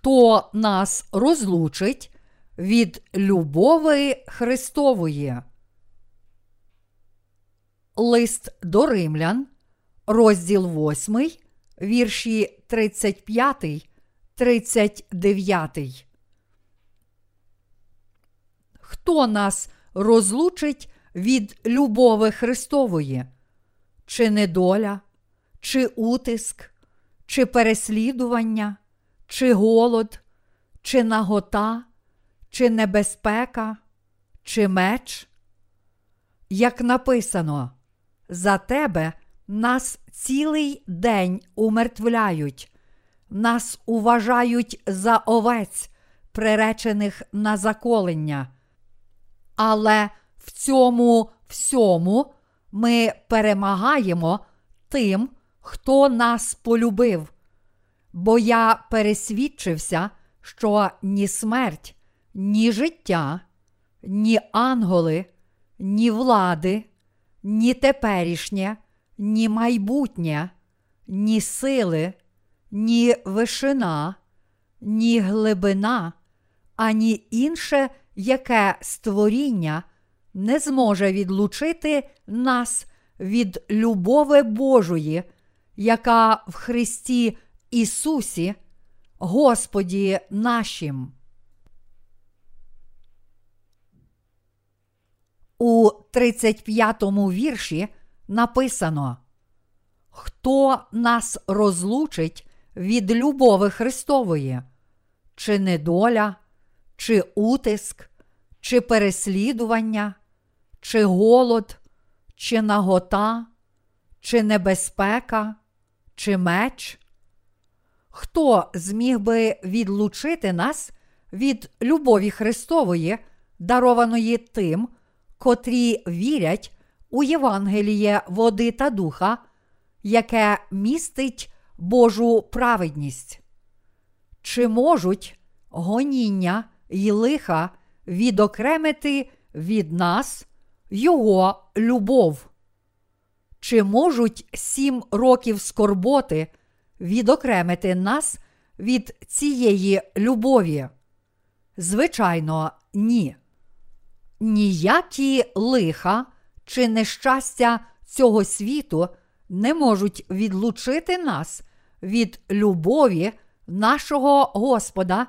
Хто нас розлучить від любови Христової? Лист до римлян, розділ 8, вірші 35, 39. Хто нас розлучить від любови Христової? Чи недоля, чи утиск, чи переслідування, чи голод, чи нагота, чи небезпека, чи меч? Як написано, за тебе нас цілий день умертвляють, нас уважають за овець, приречених на заколення. Але в цьому всьому ми перемагаємо тим, хто нас полюбив. Бо я пересвідчився, що ні смерть, ні життя, ні ангели, ні влади, ні теперішнє, ні майбутнє, ні сили, ні вишина, ні глибина, ані інше яке створіння не зможе відлучити нас від любови Божої, яка в Христі Ісусі, Господі нашим. У 35-му вірші написано: Хто нас розлучить від любови Христової? Чи недоля, чи утиск, чи переслідування, чи голод, чи нагота, чи небезпека, чи меч? Хто зміг би відлучити нас від любові Христової, дарованої тим, котрі вірять у Євангеліє води та духа, яке містить Божу праведність? Чи можуть гоніння й лиха відокремити від нас Його любов? Чи можуть сім років скорботи відокремити нас від цієї любові? Звичайно, ні. Ніякі лиха чи нещастя цього світу не можуть відлучити нас від любові нашого Господа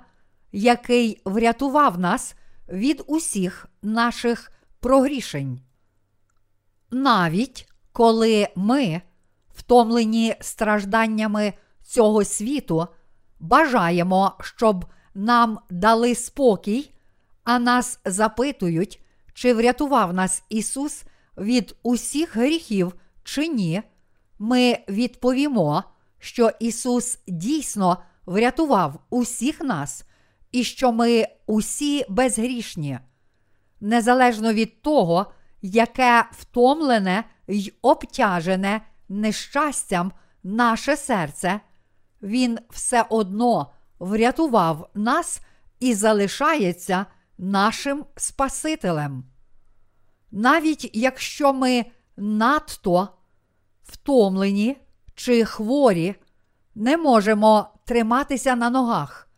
який врятував нас від усіх наших прогрішень. Навіть коли ми, втомлені стражданнями цього світу, бажаємо, щоб нам дали спокій, а нас запитують, чи врятував нас Ісус від усіх гріхів чи ні, ми відповімо, що Ісус дійсно врятував усіх нас і що ми усі безгрішні, незалежно від того, яке втомлене й обтяжене нещастям наше серце, Він все одно врятував нас і залишається нашим Спасителем. Навіть якщо ми надто втомлені чи хворі, не можемо триматися на ногах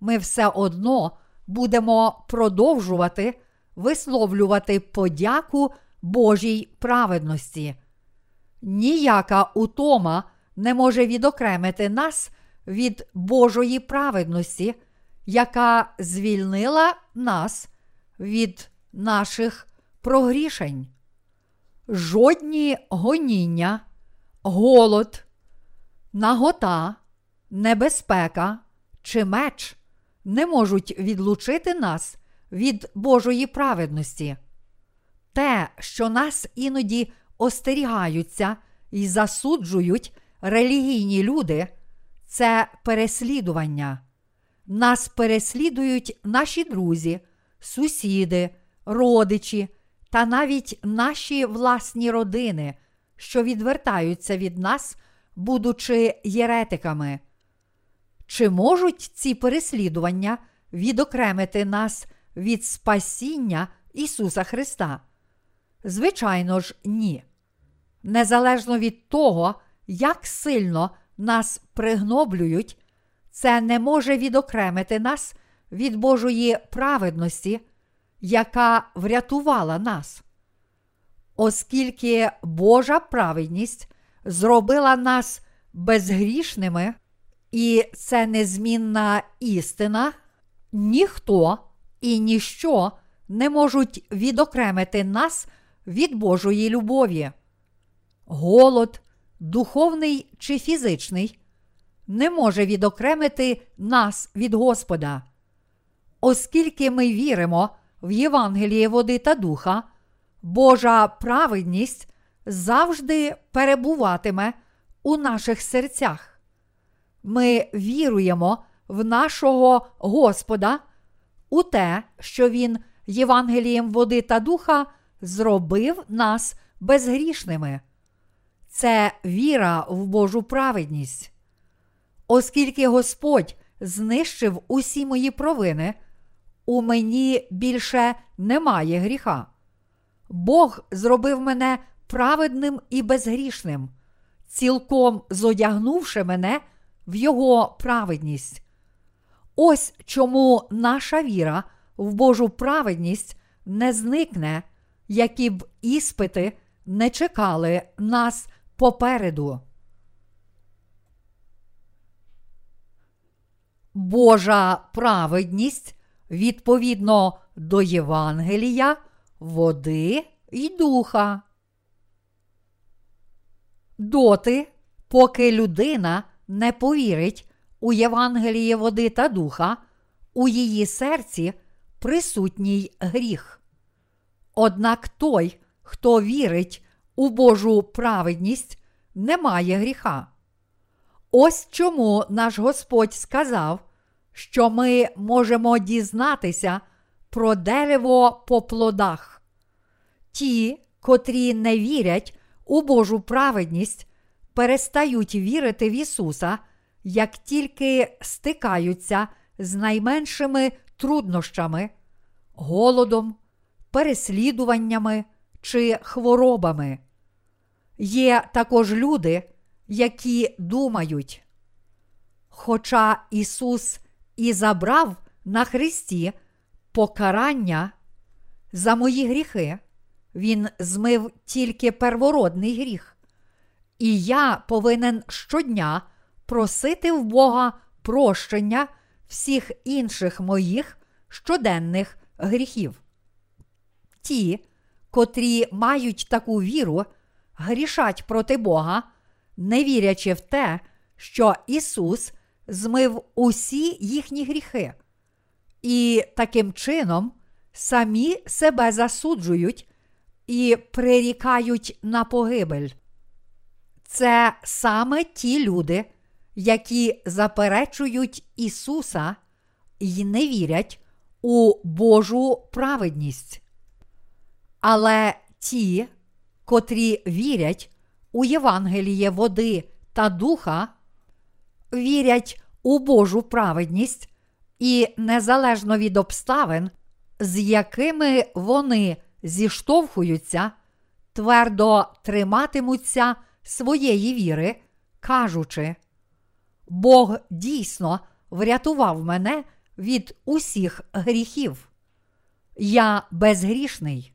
ми все одно будемо продовжувати висловлювати подяку Божій праведності. Ніяка утома не може відокремити нас від Божої праведності, яка звільнила нас від наших прогрішень. Жодні гоніння, голод, нагота, небезпека чи меч не можуть відлучити нас від Божої праведності. Те, що нас іноді остерігаються і засуджують релігійні люди, це переслідування. Нас переслідують наші друзі, сусіди, родичі та навіть наші власні родини, що відвертаються від нас, будучи єретиками. Чи можуть ці переслідування відокремити нас від спасіння Ісуса Христа? Звичайно ж, ні. Незалежно від того, як сильно нас пригноблюють, це не може відокремити нас від Божої праведності, яка врятувала нас. Оскільки Божа праведність зробила нас безгрішними, і це незмінна істина, ніхто і ніщо не можуть відокремити нас від Божої любові. Голод, духовний чи фізичний, не може відокремити нас від Господа. Оскільки ми віримо в Євангеліє води та духа, Божа праведність завжди перебуватиме у наших серцях. Ми віруємо в нашого Господа, у те, що Він Євангелієм води та духа зробив нас безгрішними. Це віра в Божу праведність. Оскільки Господь знищив усі мої провини, у мені більше немає гріха. Бог зробив мене праведним і безгрішним, цілком зодягнувши мене в Його праведність. Ось чому наша віра в Божу праведність не зникне, які б іспити не чекали нас попереду. Божа праведність відповідно до Євангелія, води й духа. Доти, поки людина не повірить у Євангеліє води та духа, у її серці присутній гріх. Однак той, хто вірить у Божу праведність, не має гріха. Ось чому наш Господь сказав, що ми можемо дізнатися про дерево по плодах. Ті, котрі не вірять у Божу праведність, перестають вірити в Ісуса, як тільки стикаються з найменшими труднощами, голодом, переслідуваннями чи хворобами. Є також люди, які думають. Хоча Ісус і забрав на Христі покарання за мої гріхи, Він змив тільки первородний гріх. І я повинен щодня просити в Бога прощення всіх інших моїх щоденних гріхів. Ті, котрі мають таку віру, грішать проти Бога, не вірячи в те, що Ісус змив усі їхні гріхи, і таким чином самі себе засуджують і прирікають на погибель. Це саме ті люди, які заперечують Ісуса і не вірять у Божу праведність. Але ті, котрі вірять у Євангеліє води та духа, вірять у Божу праведність і незалежно від обставин, з якими вони зіштовхуються, твердо триматимуться своєї віри, кажучи, Бог дійсно врятував мене від усіх гріхів. Я безгрішний.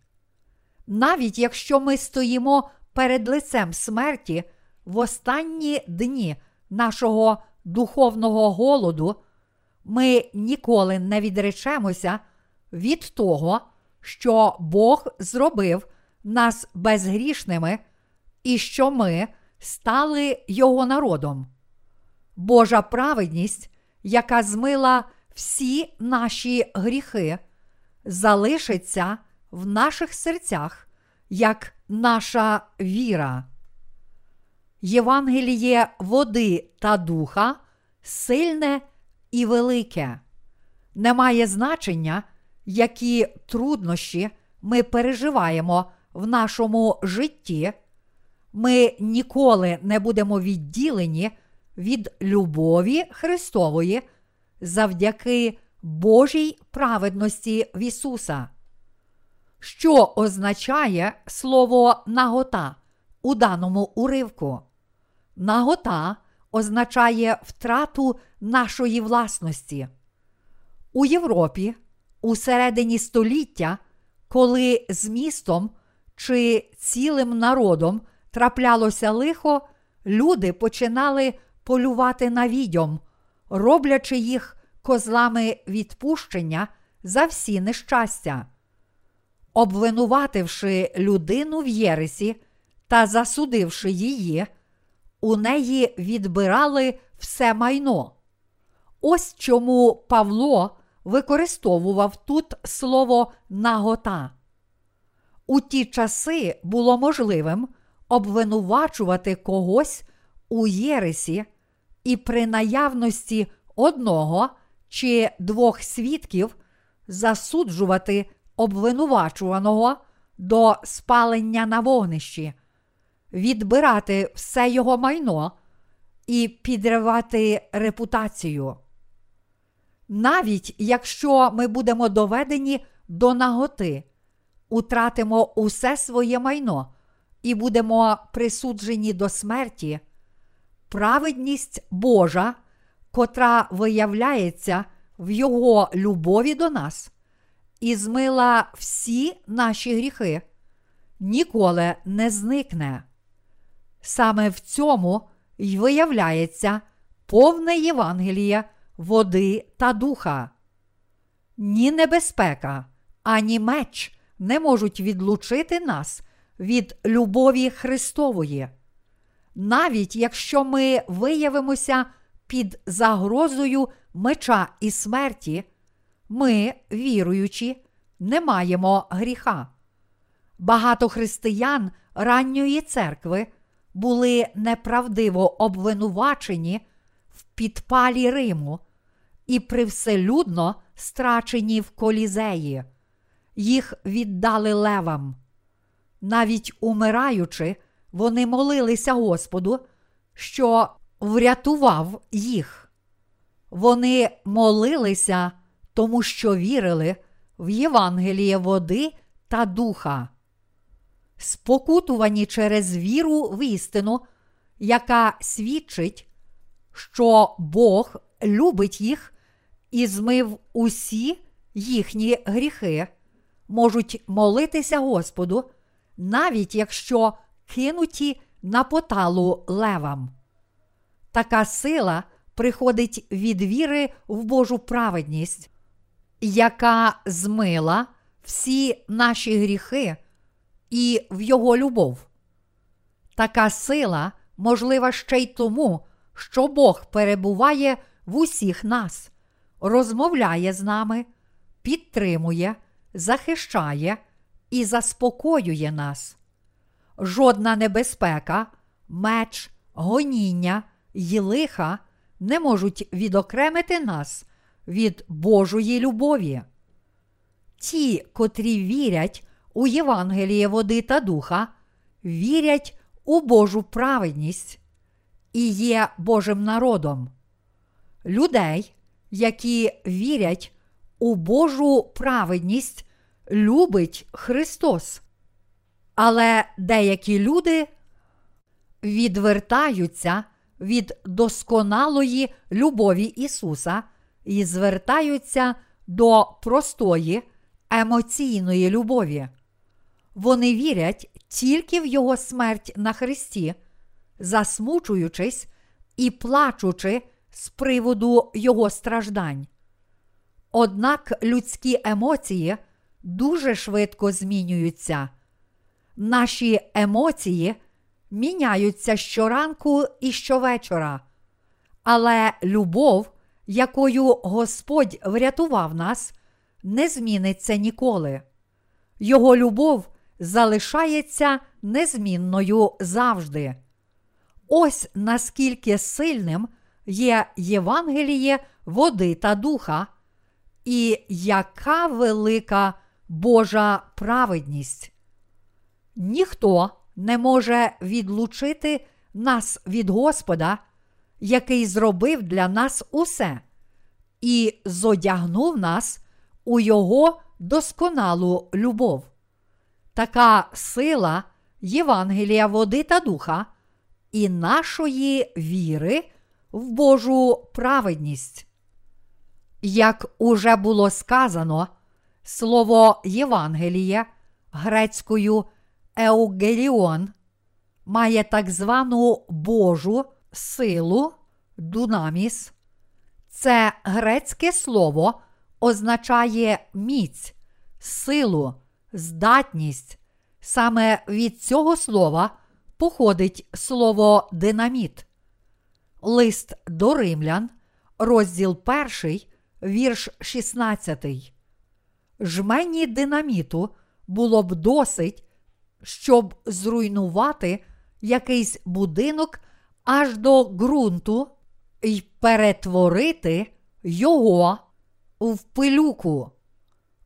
Навіть якщо ми стоїмо перед лицем смерті в останні дні нашого духовного голоду, ми ніколи не відречемося від того, що Бог зробив нас безгрішними і що ми стали Його народом. Божа праведність, яка змила всі наші гріхи, залишиться в наших серцях як наша віра. Євангеліє води та духа сильне і велике. Немає значення, які труднощі ми переживаємо в нашому житті. Ми ніколи не будемо відділені від любові Христової завдяки Божій праведності в Ісуса. Що означає слово нагота у даному уривку? Нагота означає втрату нашої власності. У Європі у середині століття, коли з містом чи цілим народом траплялося лихо, люди починали полювати на відьом, роблячи їх козлами відпущення за всі нещастя. Обвинувативши людину в Єресі та засудивши її, у неї відбирали все майно. Ось чому Павло використовував тут слово нагота. У ті часи було можливим обвинувачувати когось у Єресі і при наявності одного чи двох свідків засуджувати обвинувачуваного до спалення на вогнищі, відбирати все його майно і підривати репутацію. Навіть якщо ми будемо доведені до наготи, утратимо усе своє майно і будемо присуджені до смерті, праведність Божа, котра виявляється в Його любові до нас, і змила всі наші гріхи, ніколи не зникне. Саме в цьому й виявляється повне Євангеліє води та духа. Ні небезпека, ані меч не можуть відлучити нас від любові Христової. Навіть якщо ми виявимося під загрозою меча і смерті, ми, віруючи, не маємо гріха. Багато християн ранньої церкви були неправдиво обвинувачені в підпалі Риму і привселюдно страчені в колізеї. Їх віддали левам. Навіть умираючи, вони молилися Господу, що врятував їх. Вони молилися, тому що вірили в Євангеліє води та духа. Спокутувані через віру в істину, яка свідчить, що Бог любить їх і змив усі їхні гріхи, можуть молитися Господу, навіть якщо кинуті на поталу левам. Така сила приходить від віри в Божу праведність, яка змила всі наші гріхи і в Його любов. Така сила можлива ще й тому, що Бог перебуває в усіх нас, розмовляє з нами, підтримує, захищає і заспокоює нас. Жодна небезпека, меч, гоніння й лиха не можуть відокремити нас від Божої любові. Ті, котрі вірять у Євангеліє води та духа, вірять у Божу праведність і є Божим народом. Людей, які вірять у Божу праведність, любить Христос. Але деякі люди відвертаються від досконалої любові Ісуса і звертаються до простої емоційної любові. Вони вірять тільки в Його смерть на Христі, засмучуючись і плачучи з приводу Його страждань. Однак людські емоції дуже швидко змінюються. Наші емоції міняються щоранку і щовечора. Але любов, якою Господь врятував нас, не зміниться ніколи. Його любов залишається незмінною завжди. Ось наскільки сильним є Євангеліє води та духа, і яка велика Божа праведність. Ніхто не може відлучити нас від Господа, який зробив для нас усе, і зодягнув нас у Його досконалу любов. Така сила Євангелія води та духа і нашої віри в Божу праведність. Як уже було сказано, слово Євангеліє грецькою еугеліон має так звану Божу силу дунаміс. Це грецьке слово означає міць, силу, здатність. Саме від цього слова походить слово динаміт. Лист до римлян, розділ 1, вірш 16. Жмені динаміту було б досить, щоб зруйнувати якийсь будинок аж до ґрунту і перетворити його в пилюку.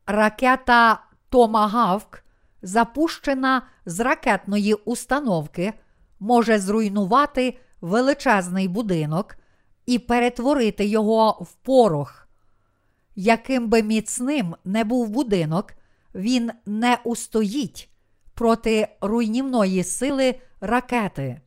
Ракета Томагавк, запущена з ракетної установки, може зруйнувати величезний будинок і перетворити його в порох. Яким би міцним не був будинок, він не устоїть проти руйнівної сили ракети.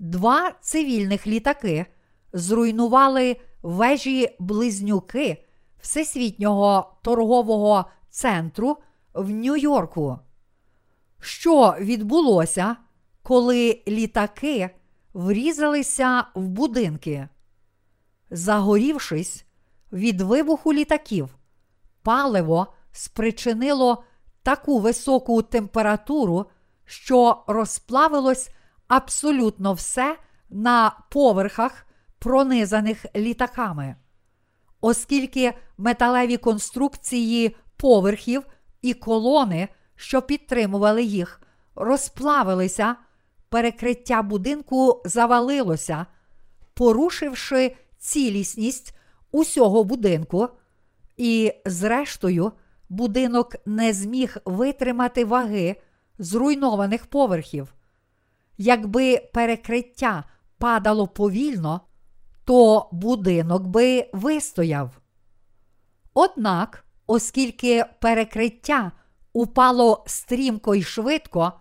Два цивільних літаки зруйнували вежі близнюки Всесвітнього торгового центру в Нью-Йорку. Що відбулося, коли літаки врізалися в будинки? Загорівшись від вибуху літаків, паливо спричинило таку високу температуру, що розплавилось абсолютно все на поверхах, пронизаних літаками. Оскільки металеві конструкції поверхів і колони, що підтримували їх, розплавилися, перекриття будинку завалилося, порушивши цілісність усього будинку, і, зрештою, будинок не зміг витримати ваги зруйнованих поверхів. Якби перекриття падало повільно, то будинок би вистояв. Однак, оскільки перекриття упало стрімко і швидко,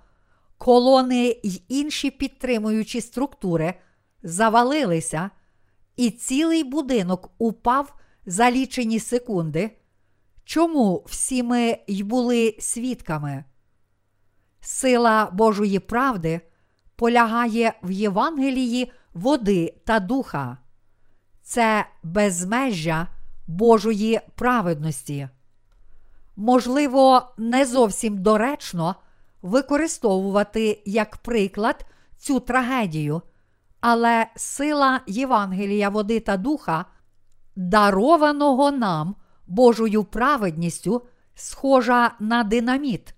колони й інші підтримуючі структури завалилися, і цілий будинок упав за лічені секунди. Чому всі ми й були свідками? Сила Божої правди полягає в Євангелії води та духа, це безмежжя Божої праведності. Можливо, не зовсім доречно використовувати як приклад цю трагедію, але сила Євангелія води та духа, дарованого нам Божою праведністю, схожа на динаміт,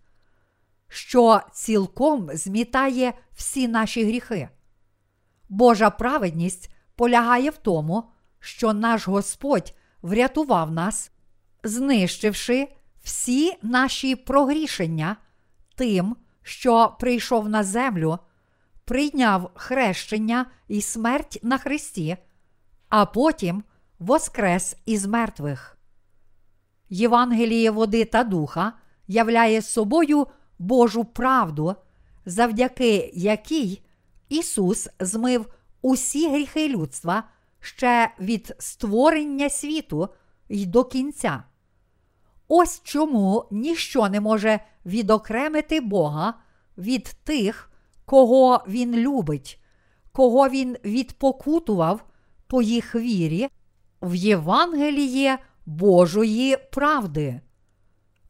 що цілком змітає всі наші гріхи. Божа праведність полягає в тому, що наш Господь врятував нас, знищивши всі наші прогрішення тим, що прийшов на землю, прийняв хрещення і смерть на Христі, а потім воскрес із мертвих. Євангеліє води та духа являє собою Божу правду, завдяки якій Ісус змив усі гріхи людства ще від створення світу й до кінця. Ось чому ніщо не може відокремити Бога від тих, кого Він любить, кого Він відпокутував по їх вірі в Євангеліє Божої правди.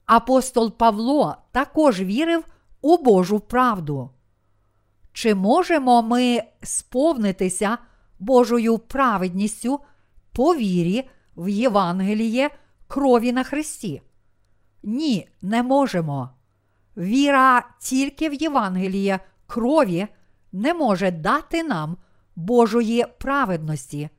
Апостол Павло також вірив у Божу правду. Чи можемо ми сповнитися Божою праведністю по вірі в Євангеліє крові на Христі? Ні, не можемо. Віра тільки в Євангеліє крові не може дати нам Божої праведності.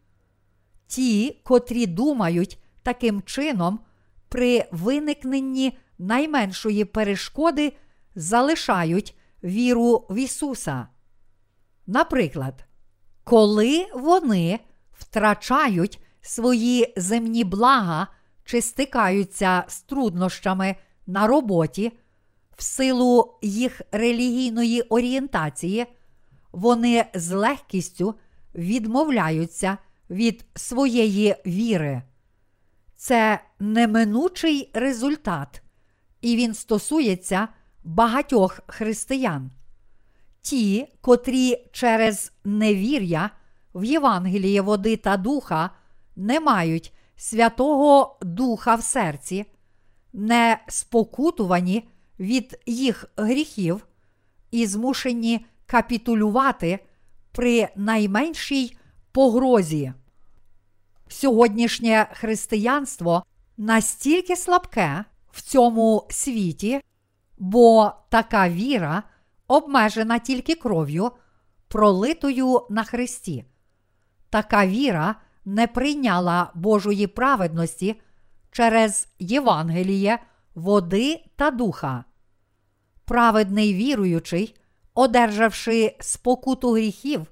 Ті, котрі думають таким чином, при виникненні найменшої перешкоди залишають віру в Ісуса. Наприклад, коли вони втрачають свої земні блага чи стикаються з труднощами на роботі, в силу їх релігійної орієнтації, вони з легкістю відмовляються від своєї віри. Це неминучий результат, і він стосується багатьох християн. Ті, котрі через невір'я в Євангеліє води та духа не мають Святого Духа в серці, не спокутувані від їх гріхів і змушені капітулювати при найменшій погрозі. Сьогоднішнє християнство настільки слабке в цьому світі, бо така віра обмежена тільки кров'ю, пролитою на Христі. Така віра не прийняла Божої праведності через Євангеліє, води та духа. Праведний віруючий, одержавши спокуту гріхів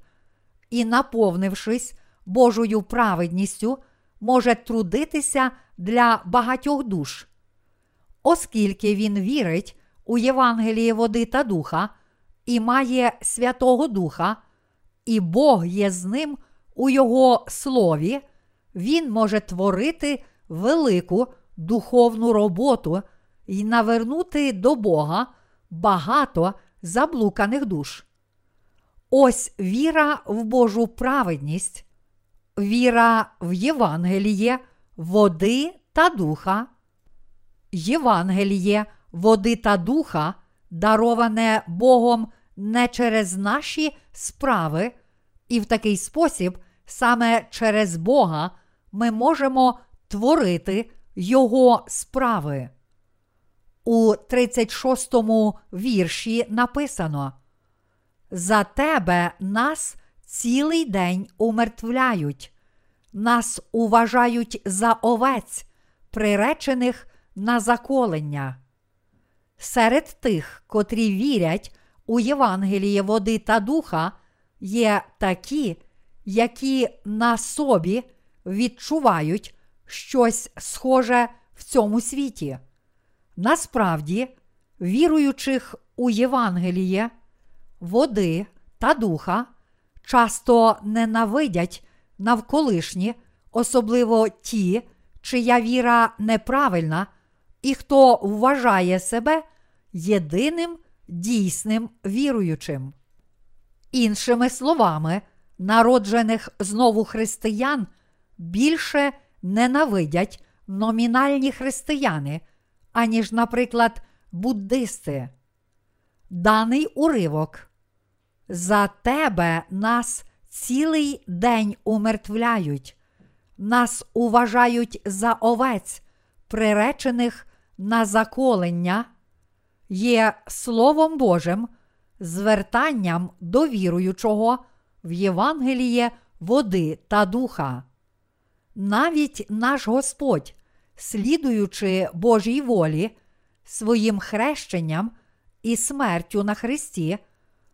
і наповнившись Божою праведністю, може трудитися для багатьох душ. Оскільки він вірить у Євангеліє води та духа і має Святого Духа, і Бог є з ним у Його слові, він може творити велику духовну роботу і навернути до Бога багато заблуканих душ. Ось віра в Божу праведність, віра в Євангеліє, води та духа. Євангеліє, води та духа, дароване Богом не через наші справи, і в такий спосіб, саме через Бога, ми можемо творити Його справи. У 36 му вірші написано: За тебе нас цілий день умертвляють, нас уважають за овець, приречених на заколення. Серед тих, котрі вірять у Євангеліє води та духа, є такі, які на собі відчувають щось схоже в цьому світі. Насправді, віруючих у Євангеліє, води та духа, часто ненавидять навколишні, особливо ті, чия віра неправильна, і хто вважає себе єдиним дійсним віруючим. Іншими словами, народжених знову християн більше ненавидять номінальні християни, аніж, наприклад, буддисти. Даний уривок. За тебе нас цілий день умертвляють, нас уважають за овець, приречених на заколення, є Словом Божим, звертанням до віруючого в Євангеліє води та духа. Навіть наш Господь, слідуючи Божій волі, своїм хрещенням і смертю на Христі,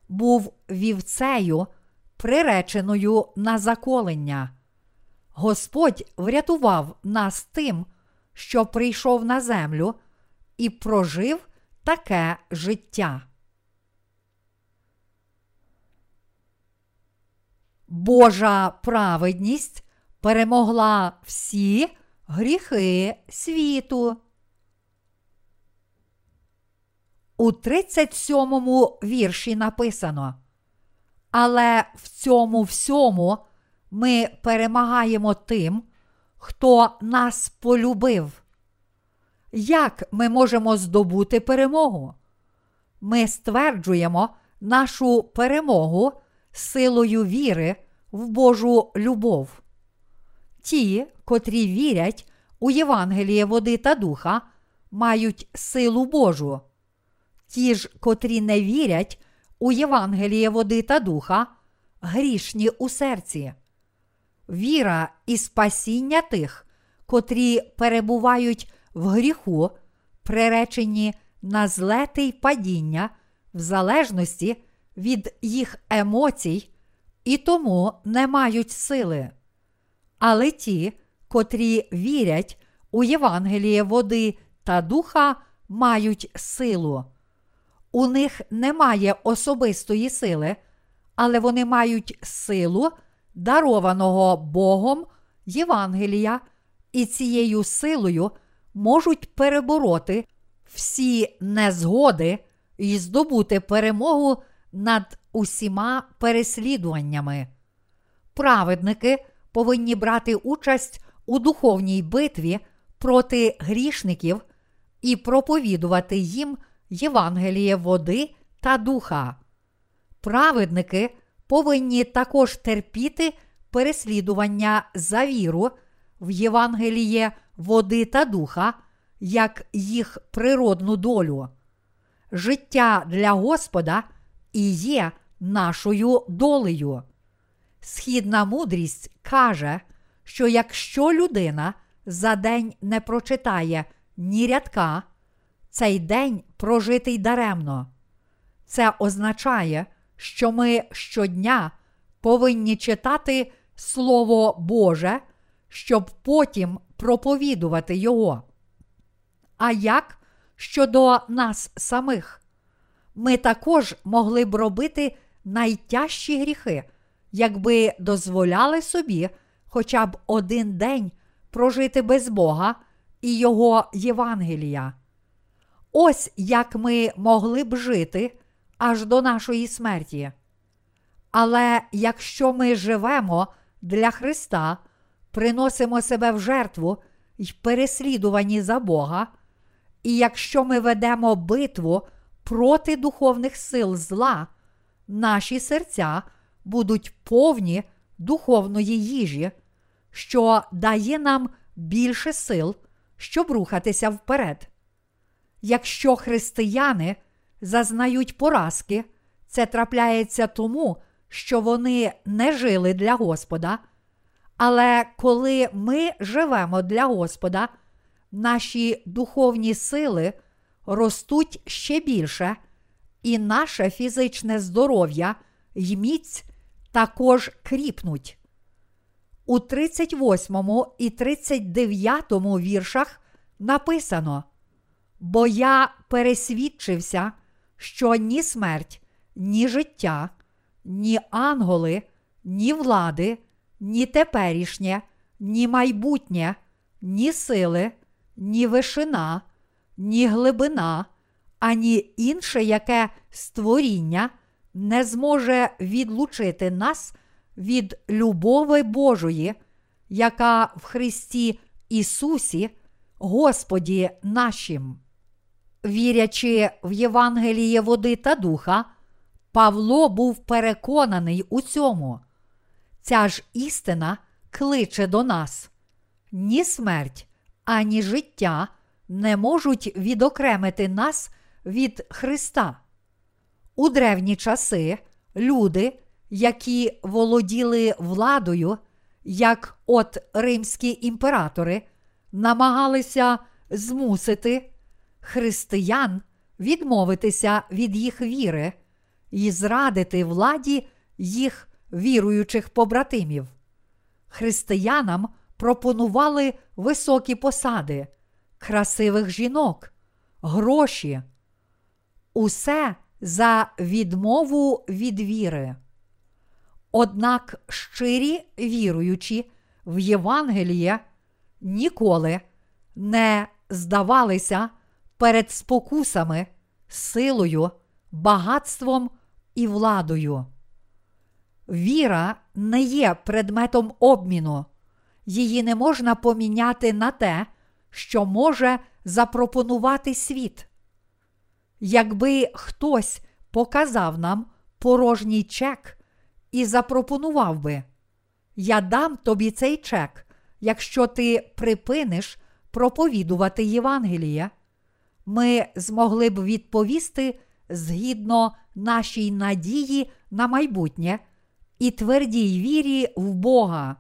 був вівцею, приреченою на заколення. Господь врятував нас тим, що прийшов на землю і прожив таке життя. Божа праведність перемогла всі гріхи світу. У 37-му вірші написано. Але в цьому всьому ми перемагаємо тим, хто нас полюбив. Як ми можемо здобути перемогу? Ми стверджуємо нашу перемогу силою віри в Божу любов. Ті, котрі вірять у Євангеліє води та духа, мають силу Божу. Ті ж, котрі не вірять у Євангеліє води та духа, грішні у серці. Віра і спасіння тих, котрі перебувають в гріху, приречені на злети й падіння в залежності від їх емоцій і тому не мають сили. Але ті, котрі вірять у Євангеліє води та духа, мають силу. У них немає особистої сили, але вони мають силу дарованого Богом Євангелія і цією силою можуть перебороти всі незгоди і здобути перемогу над усіма переслідуваннями. Праведники повинні брати участь у духовній битві проти грішників і проповідувати їм Євангеліє води та духа. Праведники повинні також терпіти переслідування за віру в Євангеліє води та духа, як їх природну долю. Життя для Господа і є нашою долею. Східна мудрість каже, що якщо людина за день не прочитає ні рядка, цей день прожитий даремно. Це означає, що ми щодня повинні читати Слово Боже, щоб потім проповідувати Його. А як щодо нас самих? Ми також могли б робити найтяжчі гріхи, якби дозволяли собі хоча б один день прожити без Бога і Його Євангелія. Ось як ми могли б жити аж до нашої смерті. Але якщо ми живемо для Христа, приносимо себе в жертву й переслідувані за Бога, і якщо ми ведемо битву проти духовних сил зла, наші серця будуть повні духовної їжі, що дає нам більше сил, щоб рухатися вперед. Якщо християни зазнають поразки, це трапляється тому, що вони не жили для Господа. Але коли ми живемо для Господа, наші духовні сили ростуть ще більше, і наше фізичне здоров'я й міць також кріпнуть. У 38 і 39 віршах написано: Бо я пересвідчився, що ні смерть, ні життя, ні анголи, ні влади, ні теперішнє, ні майбутнє, ні сили, ні вишина, ні глибина, ані інше яке створіння не зможе відлучити нас від любови Божої, яка в Христі Ісусі, Господі нашим. Вірячи в Євангеліє води та духа, Павло був переконаний у цьому. Ця ж істина кличе до нас. Ні смерть, ані життя не можуть відокремити нас від Христа. У древні часи люди, які володіли владою, як от римські імператори, намагалися змусити християн відмовитися від їх віри і зрадити владі їх віруючих побратимів. Християнам пропонували високі посади, красивих жінок, гроші. Усе за відмову від віри. Однак щирі віруючі в Євангеліє ніколи не здавалися перед спокусами, силою, багатством і владою. Віра не є предметом обміну, її не можна поміняти на те, що може запропонувати світ. Якби хтось показав нам порожній чек і запропонував би, я дам тобі цей чек, якщо ти припиниш проповідувати Євангеліє, ми змогли б відповісти згідно нашій надії на майбутнє і твердій вірі в Бога.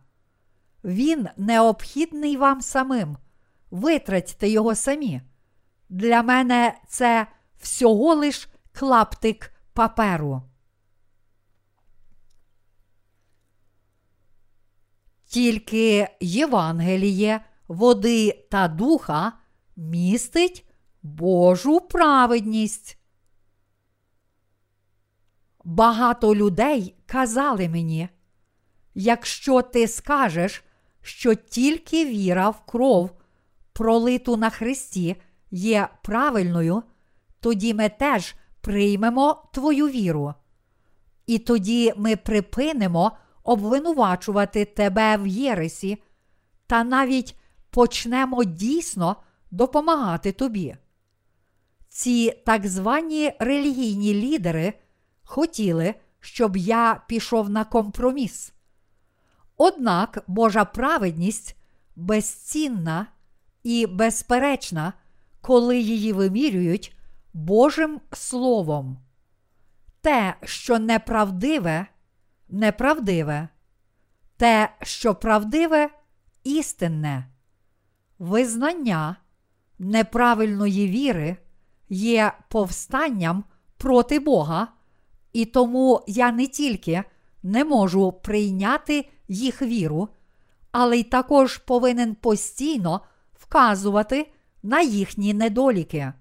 Він необхідний вам самим. Витратьте його самі. Для мене це всього лиш клаптик паперу. Тільки Євангеліє, води та духа містить Божу праведність. Багато людей казали мені, якщо ти скажеш, що тільки віра в кров, пролиту на Христі, є правильною, тоді ми теж приймемо твою віру. І тоді ми припинимо обвинувачувати тебе в Єресі та навіть почнемо дійсно допомагати тобі. Ці так звані релігійні лідери хотіли, щоб я пішов на компроміс. Однак Божа праведність безцінна і безперечна, коли її вимірюють Божим Словом. Те, що неправдиве, неправдиве, те, що правдиве, істинне, визнання неправильної віри є повстанням проти Бога, і тому я не тільки не можу прийняти їх віру, але й також повинен постійно вказувати на їхні недоліки.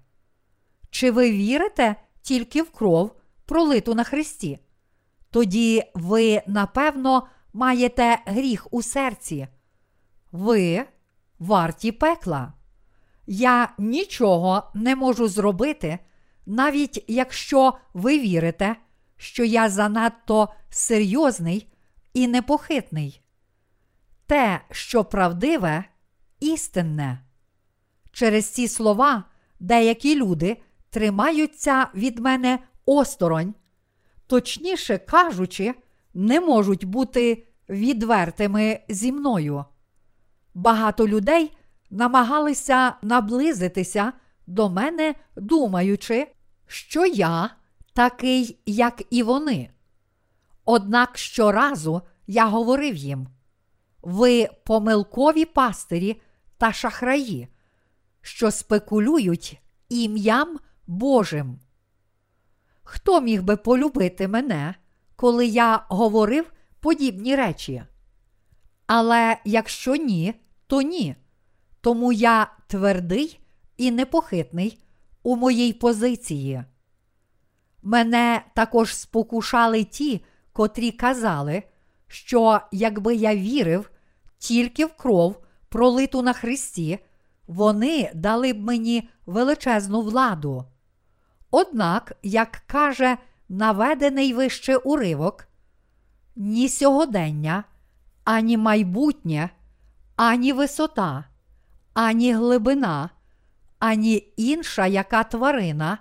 Чи ви вірите тільки в кров, пролиту на Христі? Тоді ви, напевно, маєте гріх у серці. Ви варті пекла. Я нічого не можу зробити, навіть якщо ви вірите, що я занадто серйозний і непохитний. Те, що правдиве, істинне. Через ці слова деякі люди тримаються від мене осторонь, точніше кажучи, не можуть бути відвертими зі мною. Багато людей намагалися наблизитися до мене, думаючи, що я такий, як і вони. Однак щоразу я говорив їм: ви помилкові пастирі та шахраї, що спекулюють ім'ям Божим. Хто міг би полюбити мене, коли я говорив подібні речі? Але якщо ні, то ні. Тому я твердий і непохитний у моїй позиції. Мене також спокушали ті, котрі казали, що якби я вірив тільки в кров, пролиту на Христі, вони дали б мені величезну владу. Однак, як каже наведений вище уривок, ні сьогодення, ані майбутнє, ані висота, ані глибина, ані інша яка тварина.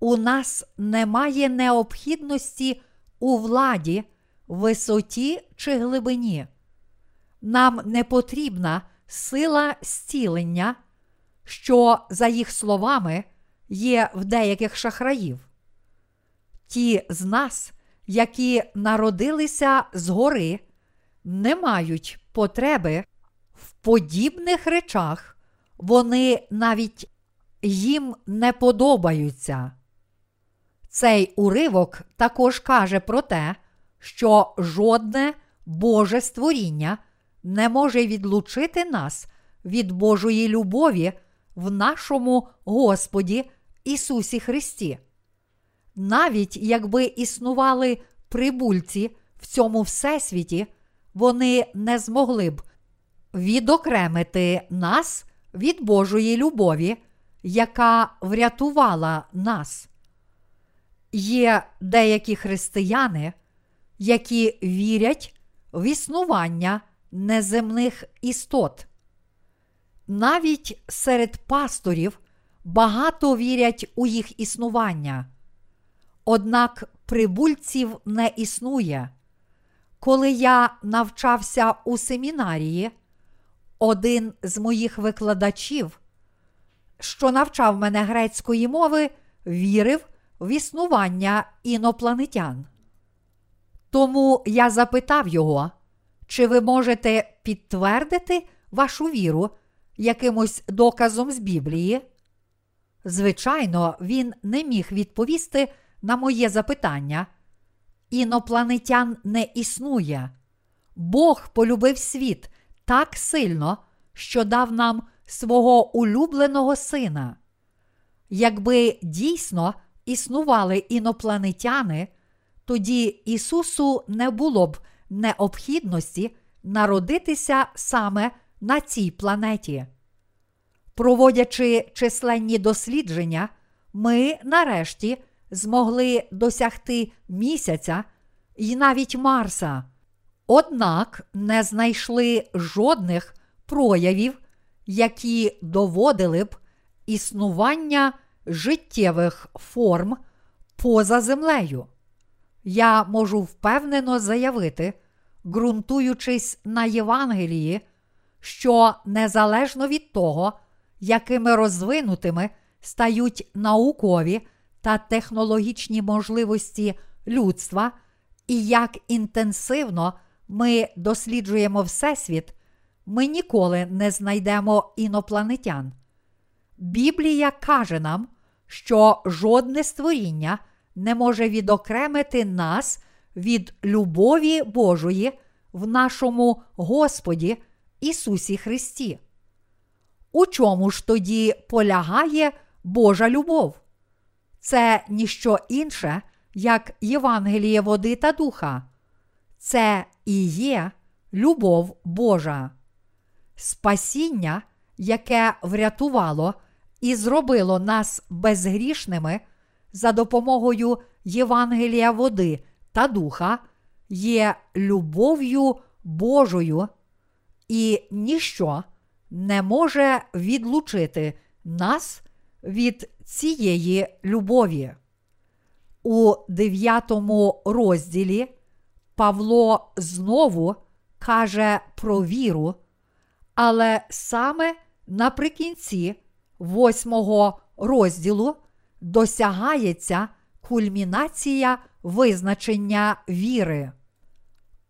У нас немає необхідності у владі, висоті чи глибині. Нам не потрібна сила зцілення, що, за їх словами, є в деяких шахраїв. Ті з нас, які народилися згори, не мають потреби подібних речах, вони навіть їм не подобаються. Цей уривок також каже про те, що жодне Боже створіння не може відлучити нас від Божої любові в нашому Господі Ісусі Христі. Навіть якби існували прибульці в цьому всесвіті, вони не змогли б відокремити нас від Божої любові, яка врятувала нас. Є деякі християни, які вірять в існування неземних істот. Навіть серед пасторів багато вірять у їх існування. Однак прибульців не існує. Коли я навчався у семінарії, один з моїх викладачів, що навчав мене грецької мови, вірив в існування інопланетян. Тому я запитав його, чи ви можете підтвердити вашу віру якимось доказом з Біблії? Звичайно, він не міг відповісти на моє запитання. Інопланетян не існує. Бог полюбив світ так сильно, що дав нам свого улюбленого сина. Якби дійсно існували інопланетяни, тоді Ісусу не було б необхідності народитися саме на цій планеті. Проводячи численні дослідження, ми нарешті змогли досягти місяця і навіть Марса, однак не знайшли жодних проявів, які доводили б існування життєвих форм поза землею. Я можу впевнено заявити, ґрунтуючись на Євангелії, що незалежно від того, якими розвинутими стають наукові та технологічні можливості людства, і як інтенсивно ми досліджуємо Всесвіт, ми ніколи не знайдемо інопланетян. Біблія каже нам, що жодне створіння не може відокремити нас від любові Божої в нашому Господі Ісусі Христі. У чому ж тоді полягає Божа любов? Це ніщо інше, як Євангеліє води та духа. Це і є любов Божа. Спасіння, яке врятувало і зробило нас безгрішними за допомогою Євангелія води та духа, є любов'ю Божою, і ніщо не може відлучити нас від цієї любові. У дев'ятому розділі Павло знову каже про віру, але саме наприкінці восьмого розділу досягається кульмінація визначення віри.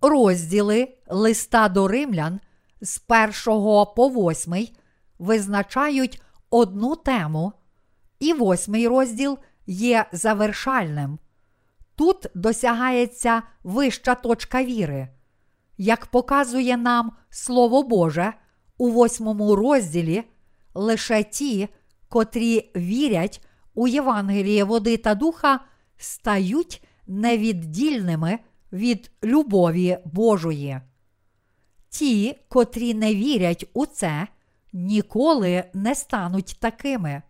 Розділи листа до римлян з першого по восьмий визначають одну тему, і восьмий розділ є завершальним. Тут досягається вища точка віри. Як показує нам Слово Боже, у восьмому розділі лише ті, котрі вірять у Євангеліє води та духа, стають невіддільними від любові Божої. Ті, котрі не вірять у це, ніколи не стануть такими.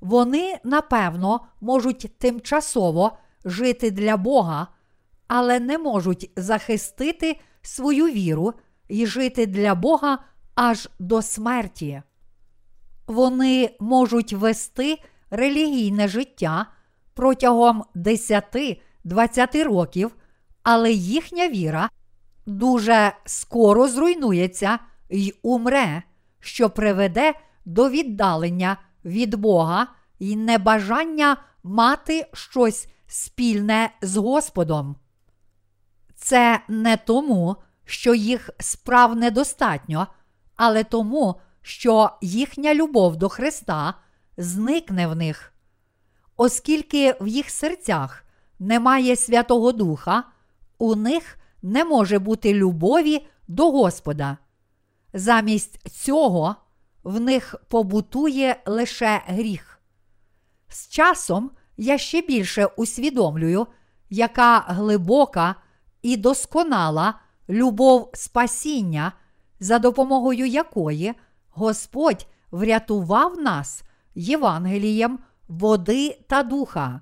Вони, напевно, можуть тимчасово жити для Бога, але не можуть захистити свою віру і жити для Бога аж до смерті. Вони можуть вести релігійне життя протягом 10-20 років, але їхня віра дуже скоро зруйнується й умре, що приведе до віддалення від Бога і небажання мати щось спільне з Господом. Це не тому, що їх справ недостатньо, але тому, що їхня любов до Христа зникне в них. Оскільки в їх серцях немає Святого Духа, у них не може бути любові до Господа. Замість цього в них побутує лише гріх. З часом я ще більше усвідомлюю, яка глибока і досконала любов спасіння, за допомогою якої Господь врятував нас Євангелієм води та духа.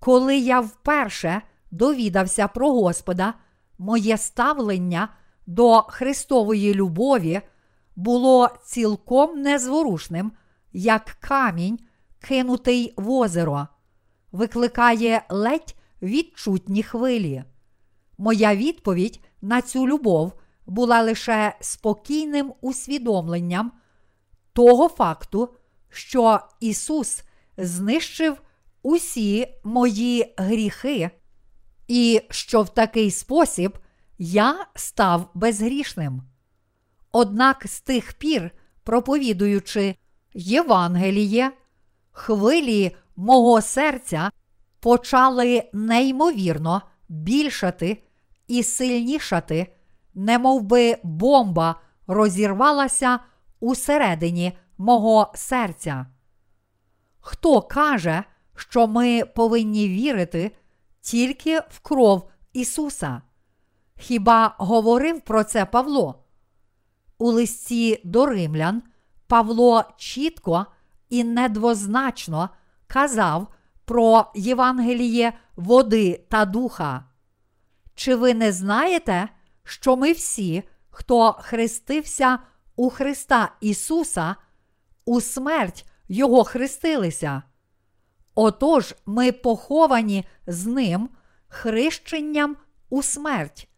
Коли я вперше довідався про Господа, моє ставлення до Христової любові було цілком незворушним, як камінь, кинутий в озеро, викликає ледь відчутні хвилі. Моя відповідь на цю любов була лише спокійним усвідомленням того факту, що Ісус знищив усі мої гріхи, і що в такий спосіб я став безгрішним. Однак з тих пір, проповідуючи Євангеліє, хвилі мого серця почали неймовірно більшати і сильнішати, немов би бомба розірвалася усередині мого серця. Хто каже, що ми повинні вірити тільки в кров Ісуса? Хіба говорив про це Павло? У листі до римлян Павло чітко і недвозначно казав про Євангеліє води та духа. Чи ви не знаєте, що ми всі, хто хрестився у Христа Ісуса, у смерть Його хрестилися? Отож, ми поховані з Ним хрещенням у смерть,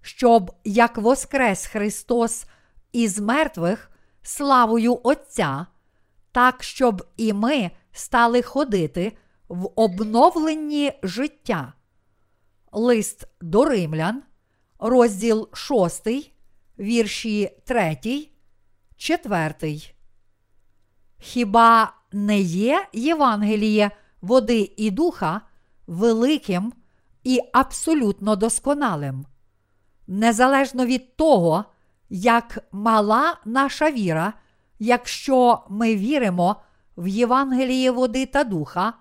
щоб як воскрес Христос із мертвих славою Отця, так щоб і ми стали ходити в обновленні життя. Лист до римлян, розділ 6, вірші 3, 4. Хіба не є Євангеліє води і духа великим і абсолютно досконалим? Незалежно від того, як мала наша віра, якщо ми віримо в Євангеліє води та духа,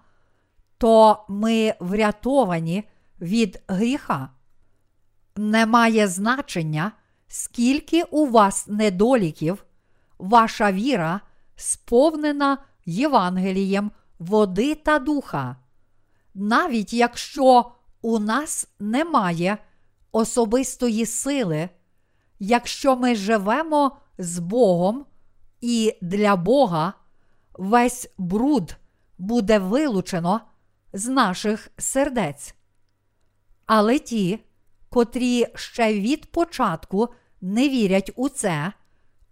то ми врятовані від гріха. Немає значення, скільки у вас недоліків, ваша віра сповнена Євангелієм води та духа. Навіть якщо у нас немає особистої сили, якщо ми живемо з Богом і для Бога, весь бруд буде вилучено з наших сердець. Але ті, котрі ще від початку не вірять у це,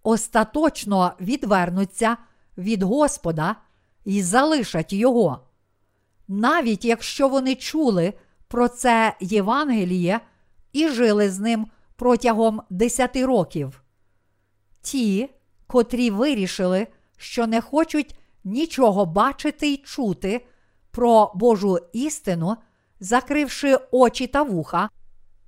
остаточно відвернуться від Господа і залишать Його. Навіть якщо вони чули про це Євангеліє і жили з ним протягом десяти років. Ті, котрі вирішили, що не хочуть нічого бачити й чути про Божу істину, закривши очі та вуха,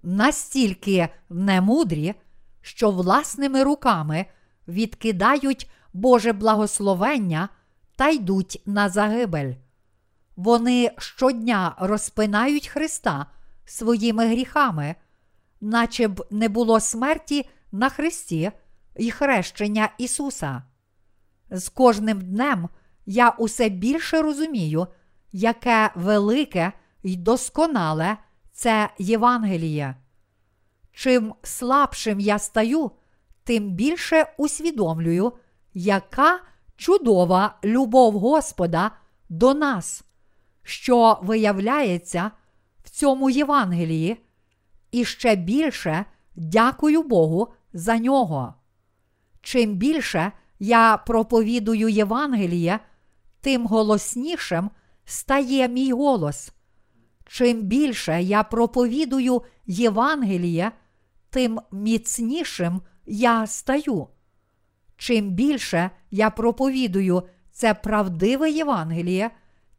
настільки немудрі, що власними руками відкидають Боже благословення та йдуть на загибель. Вони щодня розпинають Христа своїми гріхами, наче б не було смерті на Христі і хрещення Ісуса. З кожним днем я усе більше розумію, яке велике й досконале це Євангеліє. Чим слабшим я стаю, тим більше усвідомлюю, яка чудова любов Господа до нас, що виявляється в цьому Євангелії, і ще більше дякую Богу за нього. Чим більше я проповідую Євангеліє, тим голоснішим стає мій голос. Чим більше я проповідую Євангеліє, тим міцнішим я стаю. Чим більше я проповідую це правдиве Євангеліє,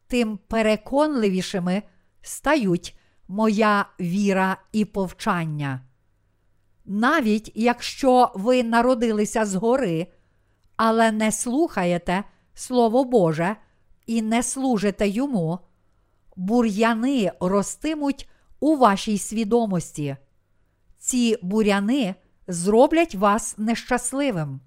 тим переконливішими стають моя віра і повчання. Навіть якщо ви народилися згори, але не слухаєте Слово Боже і не служите йому, бур'яни ростимуть у вашій свідомості. Ці буряни зроблять вас нещасливим.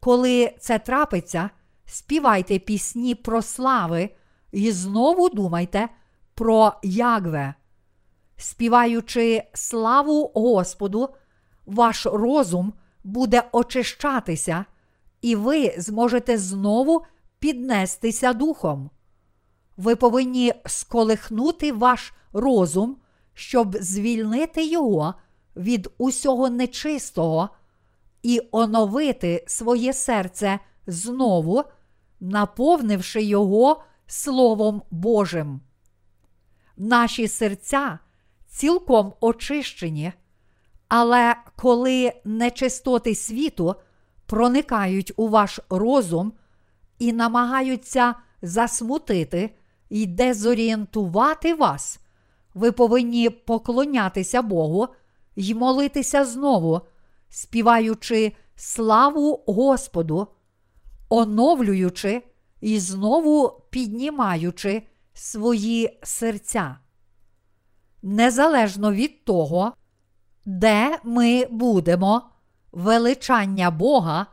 Коли це трапиться, співайте пісні про слави і знову думайте про Ягве. Співаючи славу Господу, ваш розум буде очищатися, і ви зможете знову піднестися духом. Ви повинні сколихнути ваш розум, щоб звільнити його від усього нечистого і оновити своє серце знову, наповнивши його Словом Божим. Наші серця цілком очищені, але коли нечистоти світу проникають у ваш розум і намагаються засмутити і дезорієнтувати вас, ви повинні поклонятися Богу й молитися знову, співаючи славу Господу, оновлюючи і знову піднімаючи свої серця. Незалежно від того, де ми будемо, величання Бога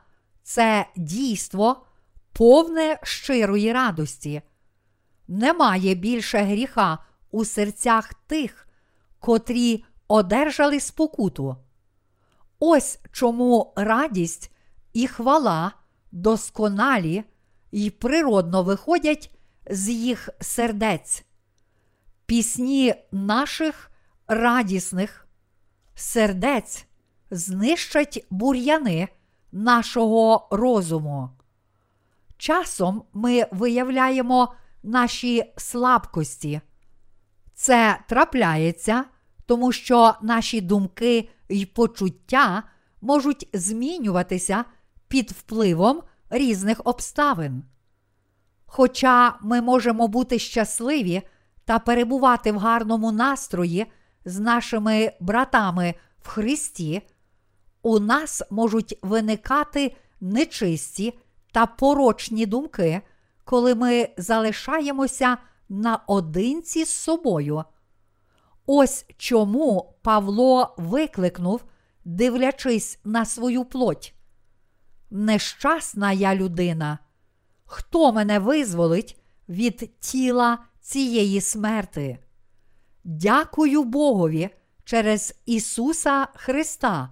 це дійство, повне щирої радості. Немає більше гріха у серцях тих, котрі одержали спокуту. Ось чому радість і хвала досконалі й природно виходять з їх сердець. Пісні наших радісних сердець знищать бур'яни нашого розуму. Часом ми виявляємо наші слабкості. Це трапляється, тому що наші думки й почуття можуть змінюватися під впливом різних обставин. Хоча ми можемо бути щасливі та перебувати в гарному настрої з нашими братами в Христі, у нас можуть виникати нечисті та порочні думки, коли ми залишаємося наодинці з собою. Ось чому Павло викликнув, дивлячись на свою плоть. Нещасна я людина. Хто мене визволить від тіла цієї смерти? Дякую Богові через Ісуса Христа,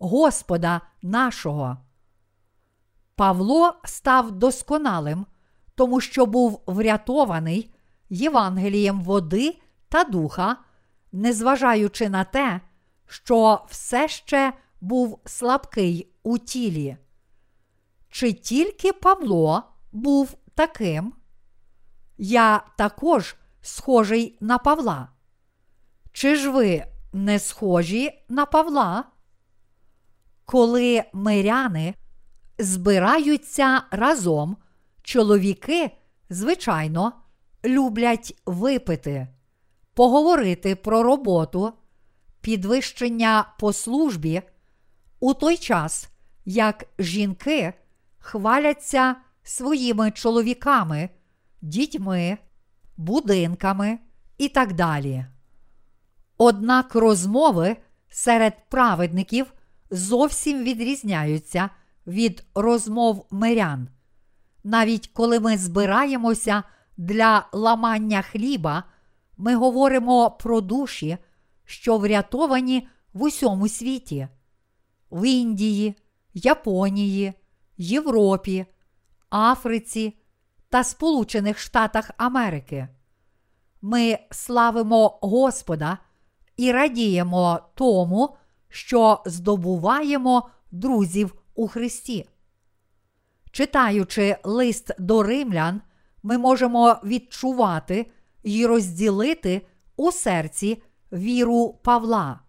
Господа нашого. Павло став досконалим, тому що був врятований Євангелієм води та духа, незважаючи на те, що все ще був слабкий у тілі. Чи тільки Павло був таким? Я також схожий на Павла. Чи ж ви не схожі на Павла? Коли миряни збираються разом, чоловіки, звичайно, люблять випити, поговорити про роботу, підвищення по службі, у той час, як жінки хваляться своїми чоловіками, дітьми, будинками і так далі. Однак розмови серед праведників зовсім відрізняються від розмов мирян. Навіть коли ми збираємося для ламання хліба, ми говоримо про душі, що врятовані в усьому світі, в Індії, Японії, Європі, Африці та Сполучених Штатах Америки. Ми славимо Господа і радіємо тому, що здобуваємо друзів у Христі. Читаючи лист до римлян, ми можемо відчувати і розділити у серці віру Павла.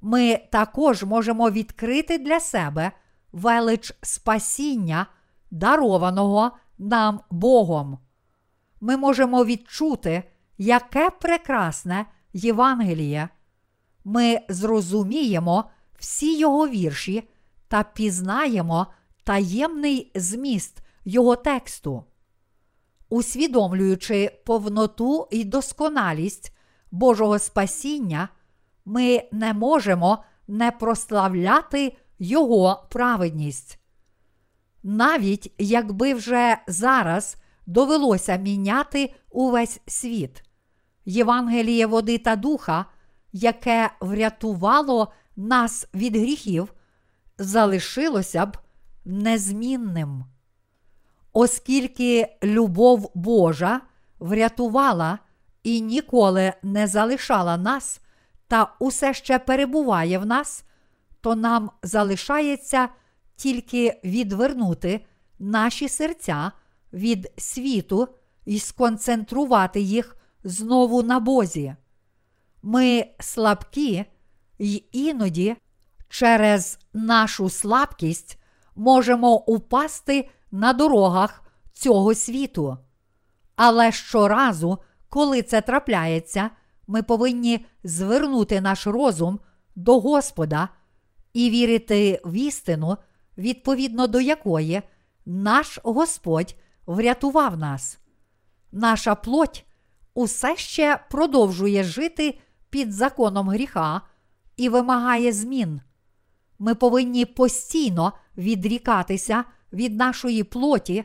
Ми також можемо відкрити для себе велич спасіння, дарованого нам Богом. Ми можемо відчути, яке прекрасне Євангеліє. Ми зрозуміємо всі його вірші та пізнаємо таємний зміст його тексту. Усвідомлюючи повноту і досконалість Божого спасіння, ми не можемо не прославляти Його праведність. Навіть якби вже зараз довелося міняти увесь світ, Євангеліє води та духа, яке врятувало нас від гріхів, залишилося б незмінним. Оскільки любов Божа врятувала і ніколи не залишала нас та усе ще перебуває в нас, то нам залишається тільки відвернути наші серця від світу і сконцентрувати їх знову на Бозі. Ми слабкі й іноді через нашу слабкість можемо упасти на дорогах цього світу. Але щоразу, коли це трапляється, ми повинні звернути наш розум до Господа і вірити в істину, відповідно до якої наш Господь врятував нас. Наша плоть усе ще продовжує жити під законом гріха і вимагає змін. Ми повинні постійно відрікатися від нашої плоті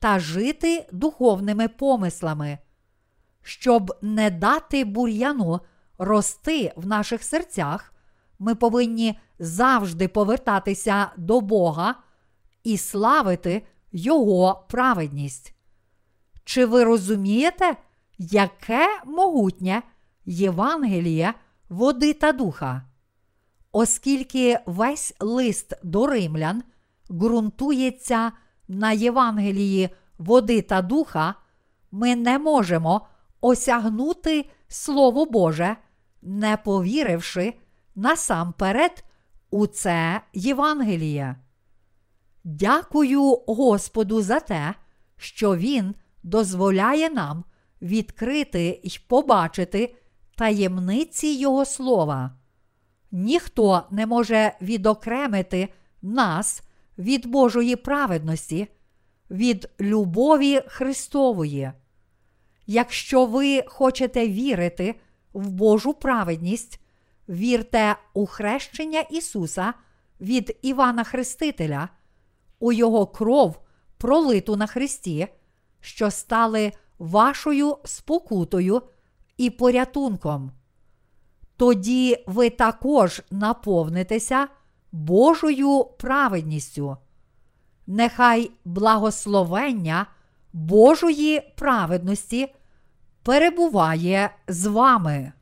та жити духовними помислами, щоб не дати бур'яну рости в наших серцях, ми повинні завжди повертатися до Бога і славити Його праведність. Чи ви розумієте, яке могутнє Євангеліє води та духа? Оскільки весь лист до римлян ґрунтується на Євангелії води та духа, ми не можемо осягнути Слово Боже, не повіривши насамперед у це Євангеліє. Дякую Господу за те, що Він дозволяє нам відкрити й побачити таємниці Його слова. Ніхто не може відокремити нас від Божої праведності, від любові Христової. Якщо ви хочете вірити в Божу праведність, вірте у хрещення Ісуса від Івана Хрестителя, у Його кров, пролиту на Христі, що стали вашою спокутою і порятунком. Тоді ви також наповнитеся Божою праведністю. Нехай благословення Божої праведності перебуває з вами.